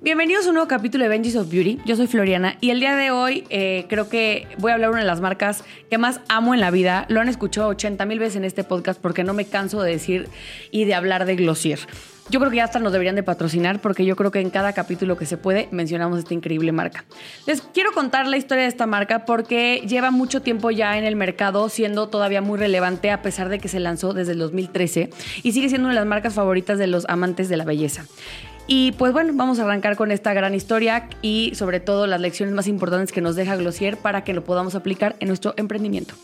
Bienvenidos a un nuevo capítulo de Benji's of Beauty. Yo soy Floriana y el día de hoy eh, creo que voy a hablar de una de las marcas que más amo en la vida. Lo han escuchado 80 mil veces en este podcast porque no me canso de decir y de hablar de Glossier. Yo creo que ya hasta nos deberían de patrocinar porque yo creo que en cada capítulo que se puede mencionamos esta increíble marca. Les quiero contar la historia de esta marca porque lleva mucho tiempo ya en el mercado siendo todavía muy relevante a pesar de que se lanzó desde el 2013 y sigue siendo una de las marcas favoritas de los amantes de la belleza. Y pues bueno, vamos a arrancar con esta gran historia y sobre todo las lecciones más importantes que nos deja Glossier para que lo podamos aplicar en nuestro emprendimiento.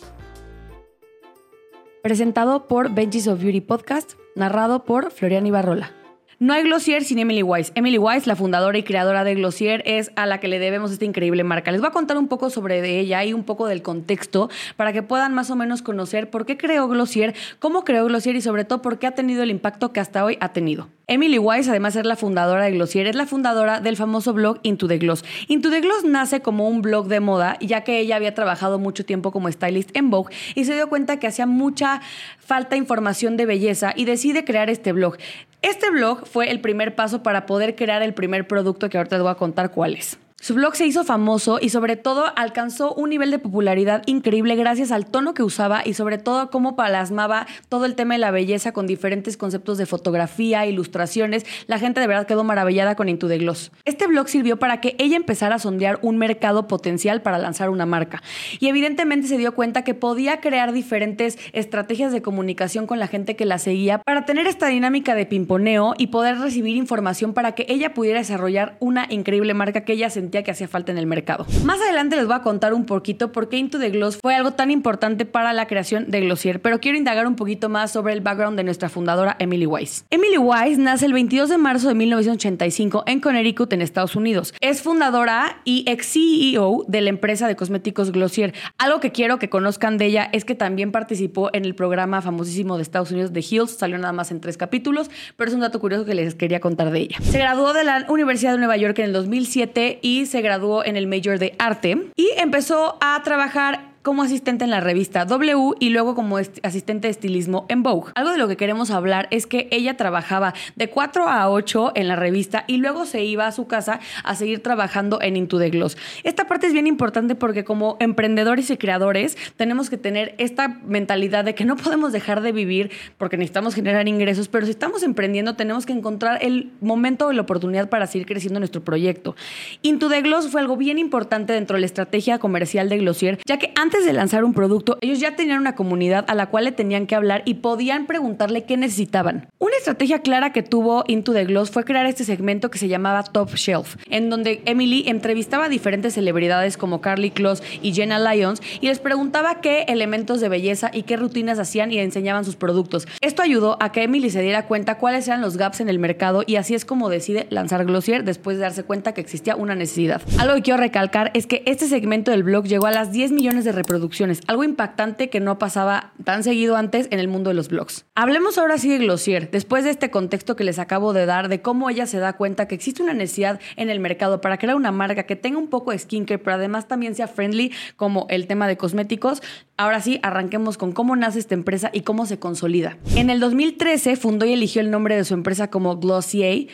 Presentado por Benches of Beauty Podcast, narrado por Florian Ibarrola. No hay Glossier sin Emily Weiss. Emily Weiss, la fundadora y creadora de Glossier, es a la que le debemos esta increíble marca. Les voy a contar un poco sobre ella y un poco del contexto para que puedan más o menos conocer por qué creó Glossier, cómo creó Glossier y sobre todo por qué ha tenido el impacto que hasta hoy ha tenido. Emily Weiss, además de ser la fundadora de Glossier, es la fundadora del famoso blog Into the Gloss. Into the Gloss nace como un blog de moda, ya que ella había trabajado mucho tiempo como stylist en Vogue y se dio cuenta que hacía mucha falta información de belleza y decide crear este blog. Este blog fue el primer paso para poder crear el primer producto que ahorita les voy a contar cuál es. Su blog se hizo famoso y sobre todo alcanzó un nivel de popularidad increíble gracias al tono que usaba y sobre todo cómo plasmaba todo el tema de la belleza con diferentes conceptos de fotografía, ilustraciones. La gente de verdad quedó maravillada con Into the Gloss. Este blog sirvió para que ella empezara a sondear un mercado potencial para lanzar una marca. Y evidentemente se dio cuenta que podía crear diferentes estrategias de comunicación con la gente que la seguía para tener esta dinámica de pimponeo y poder recibir información para que ella pudiera desarrollar una increíble marca que ella sentía que hacía falta en el mercado. Más adelante les voy a contar un poquito por qué Into the Gloss fue algo tan importante para la creación de Glossier, pero quiero indagar un poquito más sobre el background de nuestra fundadora Emily Weiss. Emily Weiss nace el 22 de marzo de 1985 en Connecticut, en Estados Unidos. Es fundadora y ex CEO de la empresa de cosméticos Glossier. Algo que quiero que conozcan de ella es que también participó en el programa famosísimo de Estados Unidos de Hills, salió nada más en tres capítulos, pero es un dato curioso que les quería contar de ella. Se graduó de la Universidad de Nueva York en el 2007 y se graduó en el Major de Arte y empezó a trabajar como asistente en la revista W y luego como asistente de estilismo en Vogue. Algo de lo que queremos hablar es que ella trabajaba de 4 a 8 en la revista y luego se iba a su casa a seguir trabajando en Into the Gloss. Esta parte es bien importante porque como emprendedores y creadores tenemos que tener esta mentalidad de que no podemos dejar de vivir porque necesitamos generar ingresos, pero si estamos emprendiendo tenemos que encontrar el momento o la oportunidad para seguir creciendo nuestro proyecto. Into the Gloss fue algo bien importante dentro de la estrategia comercial de Glossier, ya que antes antes de lanzar un producto, ellos ya tenían una comunidad a la cual le tenían que hablar y podían preguntarle qué necesitaban. Una estrategia clara que tuvo Into the Gloss fue crear este segmento que se llamaba Top Shelf, en donde Emily entrevistaba a diferentes celebridades como Carly Close y Jenna Lyons y les preguntaba qué elementos de belleza y qué rutinas hacían y enseñaban sus productos. Esto ayudó a que Emily se diera cuenta cuáles eran los gaps en el mercado y así es como decide lanzar Glossier después de darse cuenta que existía una necesidad. Algo que quiero recalcar es que este segmento del blog llegó a las 10 millones de reproducciones, algo impactante que no pasaba tan seguido antes en el mundo de los blogs. Hablemos ahora sí de Glossier, después de este contexto que les acabo de dar de cómo ella se da cuenta que existe una necesidad en el mercado para crear una marca que tenga un poco de skincare, pero además también sea friendly como el tema de cosméticos. Ahora sí, arranquemos con cómo nace esta empresa y cómo se consolida. En el 2013 fundó y eligió el nombre de su empresa como Glossier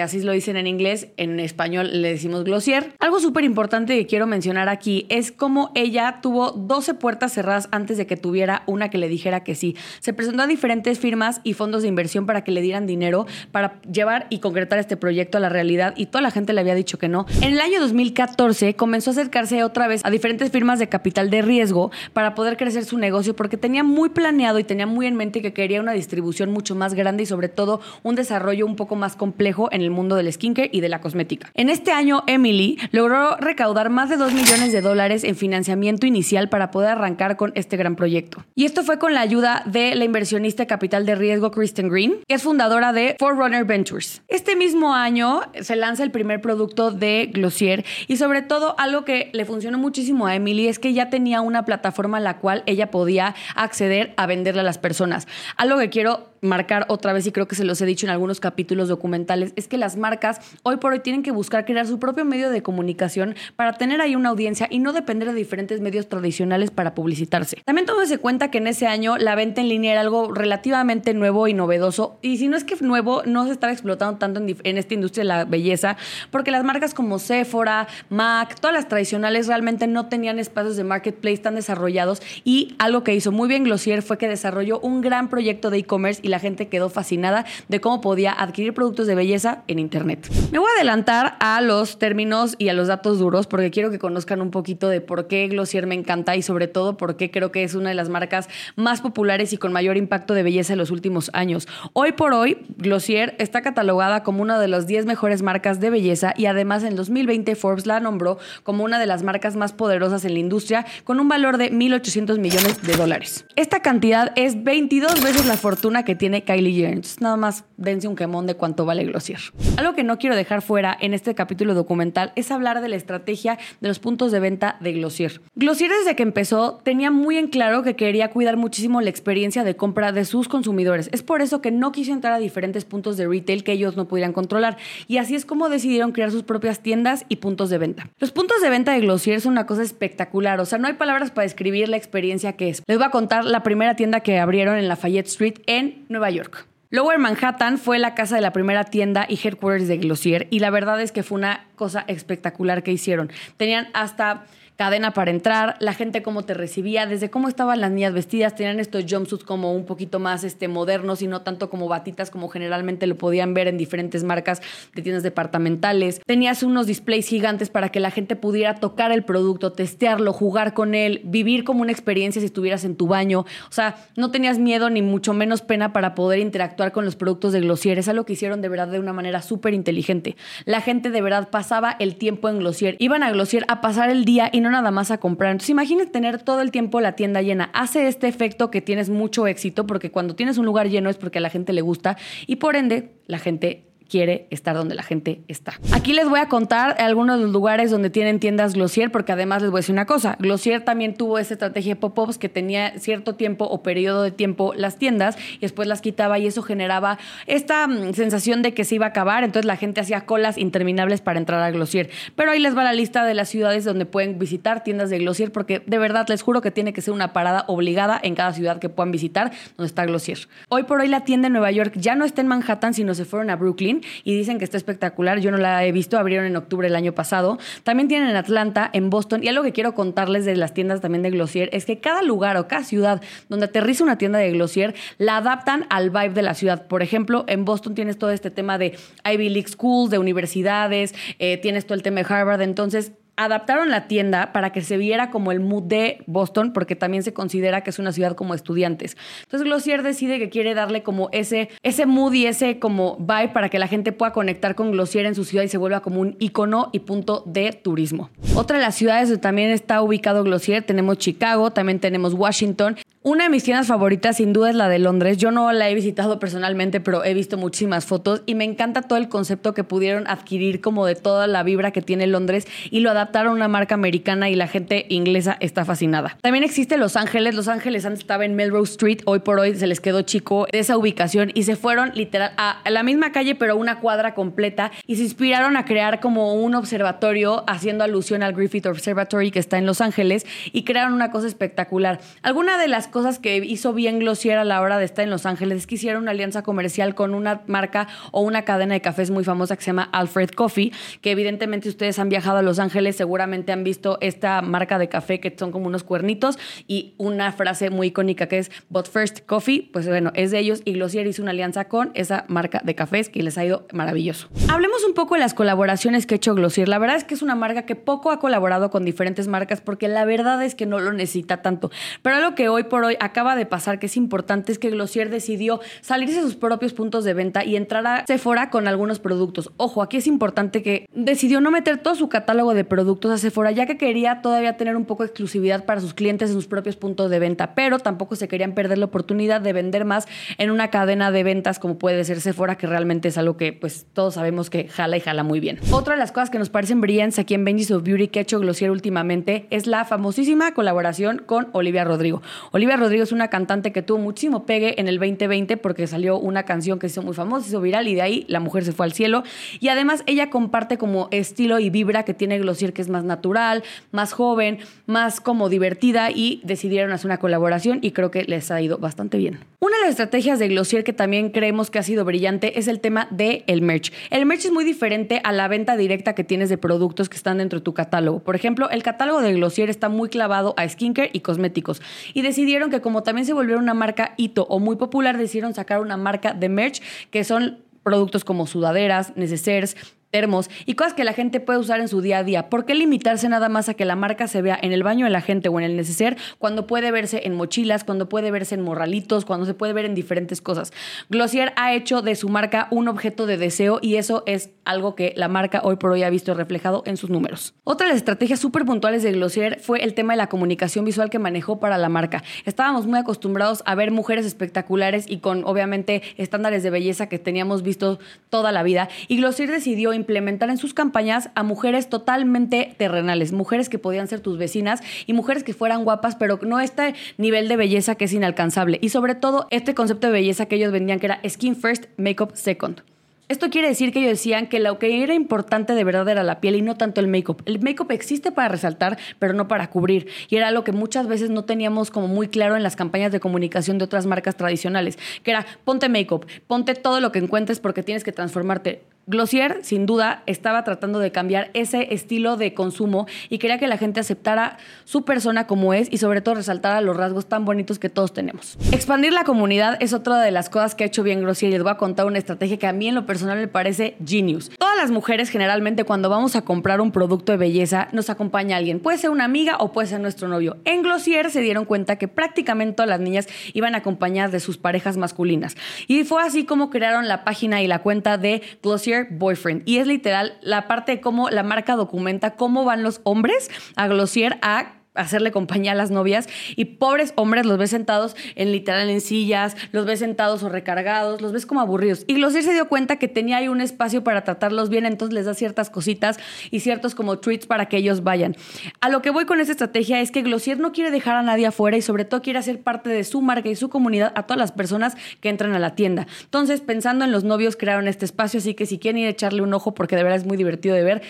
así lo dicen en inglés, en español le decimos Glossier. Algo súper importante que quiero mencionar aquí es cómo ella tuvo 12 puertas cerradas antes de que tuviera una que le dijera que sí. Se presentó a diferentes firmas y fondos de inversión para que le dieran dinero para llevar y concretar este proyecto a la realidad y toda la gente le había dicho que no. En el año 2014 comenzó a acercarse otra vez a diferentes firmas de capital de riesgo para poder crecer su negocio porque tenía muy planeado y tenía muy en mente que quería una distribución mucho más grande y sobre todo un desarrollo un poco más complejo en el mundo del skincare y de la cosmética. En este año, Emily logró recaudar más de 2 millones de dólares en financiamiento inicial para poder arrancar con este gran proyecto. Y esto fue con la ayuda de la inversionista capital de riesgo Kristen Green, que es fundadora de Forerunner Ventures. Este mismo año se lanza el primer producto de Glossier y sobre todo algo que le funcionó muchísimo a Emily es que ya tenía una plataforma a la cual ella podía acceder a venderle a las personas. Algo que quiero marcar otra vez, y creo que se los he dicho en algunos capítulos documentales, es que las marcas hoy por hoy tienen que buscar crear su propio medio de comunicación para tener ahí una audiencia y no depender de diferentes medios tradicionales para publicitarse. También tómese cuenta que en ese año la venta en línea era algo relativamente nuevo y novedoso, y si no es que nuevo, no se está explotando tanto en, en esta industria de la belleza, porque las marcas como Sephora, MAC, todas las tradicionales realmente no tenían espacios de marketplace tan desarrollados y algo que hizo muy bien Glossier fue que desarrolló un gran proyecto de e-commerce y la gente quedó fascinada de cómo podía adquirir productos de belleza en Internet. Me voy a adelantar a los términos y a los datos duros porque quiero que conozcan un poquito de por qué Glossier me encanta y sobre todo por qué creo que es una de las marcas más populares y con mayor impacto de belleza en los últimos años. Hoy por hoy, Glossier está catalogada como una de las 10 mejores marcas de belleza y además en 2020 Forbes la nombró como una de las marcas más poderosas en la industria con un valor de 1.800 millones de dólares. Esta cantidad es 22 veces la fortuna que tiene Kylie Jenner. nada más dense un quemón de cuánto vale Glossier. Algo que no quiero dejar fuera en este capítulo documental es hablar de la estrategia de los puntos de venta de Glossier. Glossier desde que empezó tenía muy en claro que quería cuidar muchísimo la experiencia de compra de sus consumidores. Es por eso que no quiso entrar a diferentes puntos de retail que ellos no pudieran controlar. Y así es como decidieron crear sus propias tiendas y puntos de venta. Los puntos de venta de Glossier son una cosa espectacular. O sea, no hay palabras para describir la experiencia que es. Les voy a contar la primera tienda que abrieron en Lafayette Street en Nueva York. Lower Manhattan fue la casa de la primera tienda y headquarters de Glossier y la verdad es que fue una cosa espectacular que hicieron. Tenían hasta cadena para entrar, la gente cómo te recibía, desde cómo estaban las niñas vestidas, tenían estos jumpsuits como un poquito más este, modernos y no tanto como batitas como generalmente lo podían ver en diferentes marcas de tiendas departamentales. Tenías unos displays gigantes para que la gente pudiera tocar el producto, testearlo, jugar con él, vivir como una experiencia si estuvieras en tu baño. O sea, no tenías miedo ni mucho menos pena para poder interactuar con los productos de Glossier. Es algo que hicieron de verdad de una manera súper inteligente. La gente de verdad pasaba el tiempo en Glossier. Iban a Glossier a pasar el día y no nada más a comprar. Entonces imagínate tener todo el tiempo la tienda llena. Hace este efecto que tienes mucho éxito porque cuando tienes un lugar lleno es porque a la gente le gusta y por ende la gente quiere estar donde la gente está. Aquí les voy a contar algunos de los lugares donde tienen tiendas Glossier, porque además les voy a decir una cosa, Glossier también tuvo esa estrategia de pop-ups que tenía cierto tiempo o periodo de tiempo las tiendas y después las quitaba y eso generaba esta mm, sensación de que se iba a acabar, entonces la gente hacía colas interminables para entrar a Glossier. Pero ahí les va la lista de las ciudades donde pueden visitar tiendas de Glossier, porque de verdad les juro que tiene que ser una parada obligada en cada ciudad que puedan visitar donde está Glossier. Hoy por hoy la tienda en Nueva York ya no está en Manhattan, sino se fueron a Brooklyn y dicen que está espectacular. Yo no la he visto, abrieron en octubre el año pasado. También tienen en Atlanta, en Boston. Y algo que quiero contarles de las tiendas también de Glossier es que cada lugar o cada ciudad donde aterriza una tienda de Glossier la adaptan al vibe de la ciudad. Por ejemplo, en Boston tienes todo este tema de Ivy League Schools, de universidades, eh, tienes todo el tema de Harvard. Entonces, adaptaron la tienda para que se viera como el mood de Boston, porque también se considera que es una ciudad como estudiantes. Entonces Glossier decide que quiere darle como ese, ese mood y ese como vibe para que la gente pueda conectar con Glossier en su ciudad y se vuelva como un icono y punto de turismo. Otra de las ciudades donde también está ubicado Glossier, tenemos Chicago, también tenemos Washington una de mis tiendas favoritas sin duda es la de Londres. Yo no la he visitado personalmente, pero he visto muchísimas fotos y me encanta todo el concepto que pudieron adquirir como de toda la vibra que tiene Londres y lo adaptaron a una marca americana y la gente inglesa está fascinada. También existe Los Ángeles. Los Ángeles antes estaba en Melrose Street, hoy por hoy se les quedó chico de esa ubicación y se fueron literal a la misma calle pero una cuadra completa y se inspiraron a crear como un observatorio haciendo alusión al Griffith Observatory que está en Los Ángeles y crearon una cosa espectacular. Alguna de las cosas que hizo bien Glossier a la hora de estar en Los Ángeles es que hicieron una alianza comercial con una marca o una cadena de cafés muy famosa que se llama Alfred Coffee, que evidentemente ustedes han viajado a Los Ángeles, seguramente han visto esta marca de café que son como unos cuernitos y una frase muy icónica que es But First Coffee, pues bueno, es de ellos y Glossier hizo una alianza con esa marca de cafés que les ha ido maravilloso. Hablemos un poco de las colaboraciones que ha hecho Glossier. La verdad es que es una marca que poco ha colaborado con diferentes marcas porque la verdad es que no lo necesita tanto. Pero algo que hoy por hoy acaba de pasar que es importante es que Glossier decidió salirse de sus propios puntos de venta y entrar a Sephora con algunos productos. Ojo, aquí es importante que decidió no meter todo su catálogo de productos a Sephora ya que quería todavía tener un poco de exclusividad para sus clientes en sus propios puntos de venta, pero tampoco se querían perder la oportunidad de vender más en una cadena de ventas como puede ser Sephora, que realmente es algo que pues todos sabemos que jala y jala muy bien. Otra de las cosas que nos parecen brillantes aquí en Benji's of Beauty que ha hecho Glossier últimamente es la famosísima colaboración con Olivia Rodrigo. Olivia Rodrigo es una cantante que tuvo muchísimo pegue en el 2020 porque salió una canción que se hizo muy famosa, se hizo viral y de ahí la mujer se fue al cielo. Y además ella comparte como estilo y vibra que tiene Glossier que es más natural, más joven, más como divertida y decidieron hacer una colaboración y creo que les ha ido bastante bien. Una de las estrategias de Glossier que también creemos que ha sido brillante es el tema del el merch. El merch es muy diferente a la venta directa que tienes de productos que están dentro de tu catálogo. Por ejemplo, el catálogo de Glossier está muy clavado a skincare y cosméticos y decidieron que como también se volvieron una marca hito o muy popular, decidieron sacar una marca de merch que son productos como sudaderas, necesarios termos y cosas que la gente puede usar en su día a día. ¿Por qué limitarse nada más a que la marca se vea en el baño de la gente o en el neceser cuando puede verse en mochilas, cuando puede verse en morralitos, cuando se puede ver en diferentes cosas? Glossier ha hecho de su marca un objeto de deseo y eso es algo que la marca hoy por hoy ha visto reflejado en sus números. Otra de las estrategias súper puntuales de Glossier fue el tema de la comunicación visual que manejó para la marca. Estábamos muy acostumbrados a ver mujeres espectaculares y con obviamente estándares de belleza que teníamos visto toda la vida y Glossier decidió implementar en sus campañas a mujeres totalmente terrenales, mujeres que podían ser tus vecinas y mujeres que fueran guapas, pero no este nivel de belleza que es inalcanzable. Y sobre todo este concepto de belleza que ellos vendían que era skin first, makeup second. Esto quiere decir que ellos decían que lo que era importante de verdad era la piel y no tanto el make-up. El make-up existe para resaltar, pero no para cubrir. Y era lo que muchas veces no teníamos como muy claro en las campañas de comunicación de otras marcas tradicionales, que era ponte make-up, ponte todo lo que encuentres porque tienes que transformarte. Glossier, sin duda, estaba tratando de cambiar ese estilo de consumo y quería que la gente aceptara su persona como es y sobre todo resaltara los rasgos tan bonitos que todos tenemos. Expandir la comunidad es otra de las cosas que ha hecho bien Glossier y les voy a contar una estrategia que a mí en lo personal me parece genius. Todas las mujeres generalmente cuando vamos a comprar un producto de belleza nos acompaña alguien. Puede ser una amiga o puede ser nuestro novio. En Glossier se dieron cuenta que prácticamente todas las niñas iban acompañadas de sus parejas masculinas. Y fue así como crearon la página y la cuenta de Glossier Boyfriend. Y es literal la parte de cómo la marca documenta cómo van los hombres a Glossier a hacerle compañía a las novias y pobres hombres los ves sentados en literal en sillas, los ves sentados o recargados, los ves como aburridos. Y Glossier se dio cuenta que tenía ahí un espacio para tratarlos bien, entonces les da ciertas cositas y ciertos como treats para que ellos vayan. A lo que voy con esta estrategia es que Glossier no quiere dejar a nadie afuera y sobre todo quiere hacer parte de su marca y su comunidad a todas las personas que entran a la tienda. Entonces, pensando en los novios, crearon este espacio, así que si quieren ir a echarle un ojo porque de verdad es muy divertido de ver,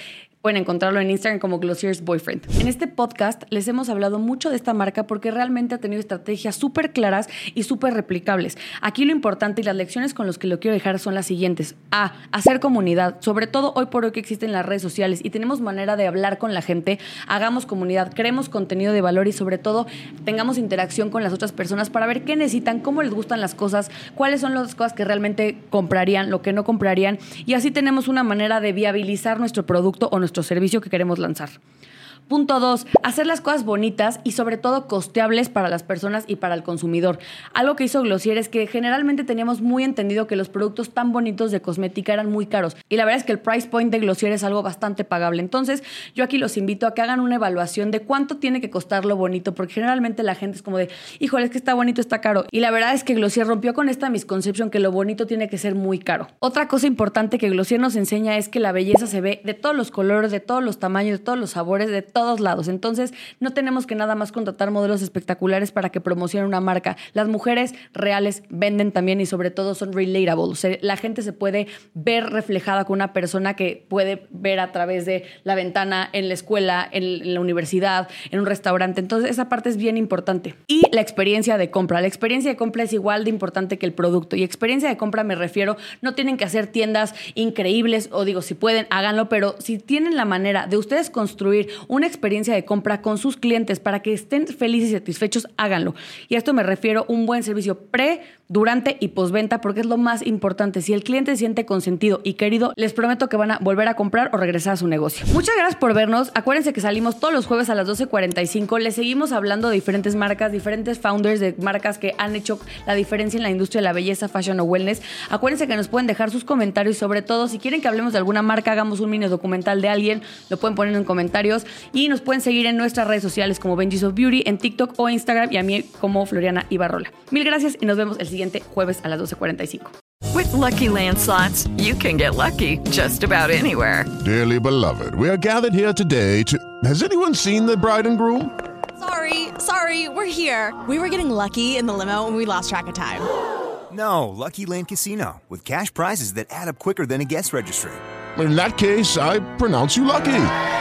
Pueden encontrarlo en Instagram como Glossier's Boyfriend. En este podcast les hemos hablado mucho de esta marca porque realmente ha tenido estrategias súper claras y súper replicables. Aquí lo importante y las lecciones con las que lo quiero dejar son las siguientes. A. Hacer comunidad. Sobre todo hoy por hoy que existen las redes sociales y tenemos manera de hablar con la gente. Hagamos comunidad, creemos contenido de valor y sobre todo tengamos interacción con las otras personas para ver qué necesitan, cómo les gustan las cosas, cuáles son las cosas que realmente comprarían, lo que no comprarían. Y así tenemos una manera de viabilizar nuestro producto o nuestro servicio que queremos lanzar. Punto dos, hacer las cosas bonitas y sobre todo costeables para las personas y para el consumidor. Algo que hizo Glossier es que generalmente teníamos muy entendido que los productos tan bonitos de cosmética eran muy caros. Y la verdad es que el price point de Glossier es algo bastante pagable. Entonces, yo aquí los invito a que hagan una evaluación de cuánto tiene que costar lo bonito, porque generalmente la gente es como de, híjole, es que está bonito, está caro. Y la verdad es que Glossier rompió con esta misconcepción que lo bonito tiene que ser muy caro. Otra cosa importante que Glossier nos enseña es que la belleza se ve de todos los colores, de todos los tamaños, de todos los sabores, de todos lados. Entonces, no tenemos que nada más contratar modelos espectaculares para que promocionen una marca. Las mujeres reales venden también y sobre todo son relatable. La gente se puede ver reflejada con una persona que puede ver a través de la ventana en la escuela, en la universidad, en un restaurante. Entonces, esa parte es bien importante. Y la experiencia de compra. La experiencia de compra es igual de importante que el producto. Y experiencia de compra me refiero, no tienen que hacer tiendas increíbles o digo, si pueden, háganlo, pero si tienen la manera de ustedes construir una experiencia de compra con sus clientes para que estén felices y satisfechos, háganlo. Y a esto me refiero un buen servicio pre durante y postventa porque es lo más importante. Si el cliente se siente consentido y querido, les prometo que van a volver a comprar o regresar a su negocio. Muchas gracias por vernos. Acuérdense que salimos todos los jueves a las 12.45. Les seguimos hablando de diferentes marcas, diferentes founders de marcas que han hecho la diferencia en la industria de la belleza, fashion o wellness. Acuérdense que nos pueden dejar sus comentarios, sobre todo si quieren que hablemos de alguna marca, hagamos un mini documental de alguien, lo pueden poner en comentarios y nos pueden seguir en nuestras redes sociales como Benji's of Beauty, en TikTok o Instagram y a mí como Floriana Ibarrola. Mil gracias y nos vemos el siguiente jueves a las 12.45. With lucky landslots, you can get lucky just about anywhere. Dearly beloved, we are gathered here today to. Has anyone seen the bride and groom? Sorry, sorry, we're here. We were getting lucky in the limo and we lost track of time. No, Lucky Land Casino, with cash prizes that add up quicker than a guest registry. In that case, I pronounce you lucky.